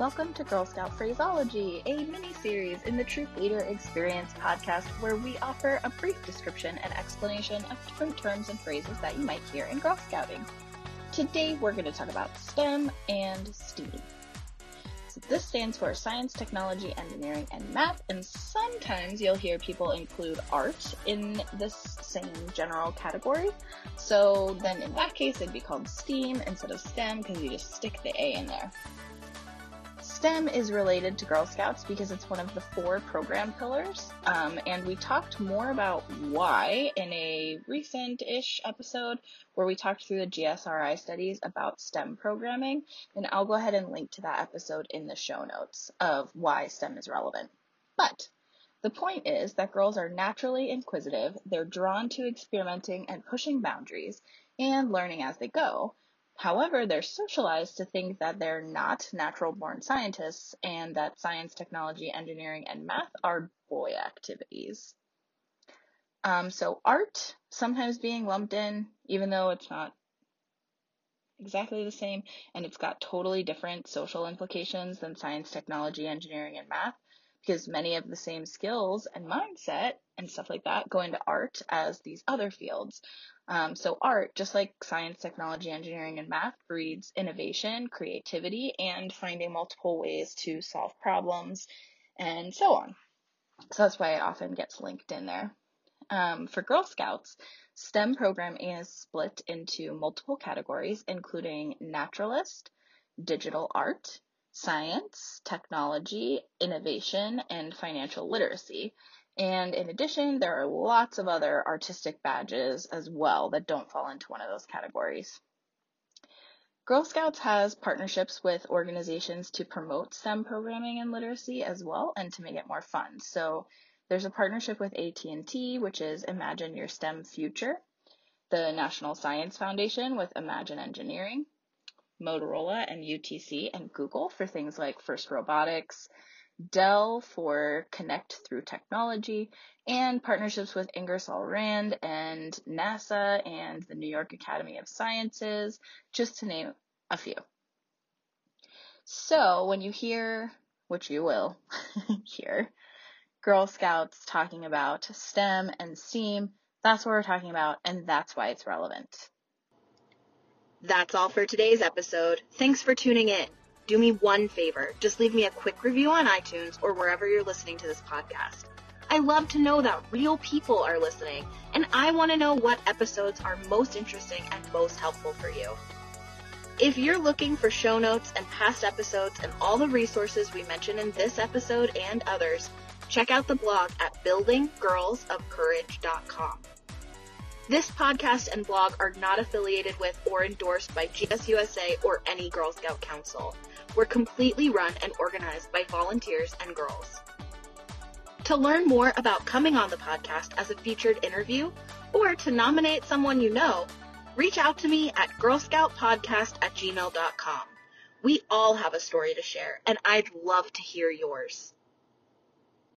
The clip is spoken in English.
Welcome to Girl Scout Phraseology, a mini series in the Troop Leader Experience podcast where we offer a brief description and explanation of different terms and phrases that you might hear in Girl Scouting. Today we're going to talk about STEM and STEAM. So this stands for Science, Technology, Engineering, and Math, and sometimes you'll hear people include art in this same general category. So then in that case it'd be called STEAM instead of STEM because you just stick the A in there. STEM is related to Girl Scouts because it's one of the four program pillars, um, and we talked more about why in a recent-ish episode where we talked through the GSRI studies about STEM programming, and I'll go ahead and link to that episode in the show notes of why STEM is relevant. But the point is that girls are naturally inquisitive, they're drawn to experimenting and pushing boundaries, and learning as they go, However, they're socialized to think that they're not natural born scientists and that science, technology, engineering, and math are boy activities. Um, so art sometimes being lumped in, even though it's not exactly the same and it's got totally different social implications than science, technology, engineering, and math because many of the same skills and mindset and stuff like that go into art as these other fields. Um, so art, just like science, technology, engineering, and math, breeds innovation, creativity, and finding multiple ways to solve problems, and so on. So that's why it often gets linked in there. Um, for Girl Scouts, STEM programming is split into multiple categories, including naturalist, digital art, science, technology, innovation, and financial literacy. And in addition, there are lots of other artistic badges as well that don't fall into one of those categories. Girl Scouts has partnerships with organizations to promote STEM programming and literacy as well and to make it more fun. So there's a partnership with AT&T, which is Imagine Your STEM Future, the National Science Foundation with Imagine Engineering, Motorola and UTC and Google for things like FIRST Robotics, Dell for Connect Through Technology, and partnerships with Ingersoll Rand and NASA and the New York Academy of Sciences, just to name a few. So when you hear, which you will hear, Girl Scouts talking about STEM and STEAM, that's what we're talking about, and that's why it's relevant. That's all for today's episode. Thanks for tuning in. Do me one favor. Just leave me a quick review on iTunes or wherever you're listening to this podcast. I love to know that real people are listening, and I want to know what episodes are most interesting and most helpful for you. If you're looking for show notes and past episodes and all the resources we mention in this episode and others, check out the blog at buildinggirlsofcourage.com. This podcast and blog are not affiliated with or endorsed by GSUSA or any Girl Scout Council. We're completely run and organized by volunteers and girls. To learn more about coming on the podcast as a featured interview or to nominate someone you know, reach out to me at girlscoutpodcast at gmail.com. We all have a story to share, and I'd love to hear yours.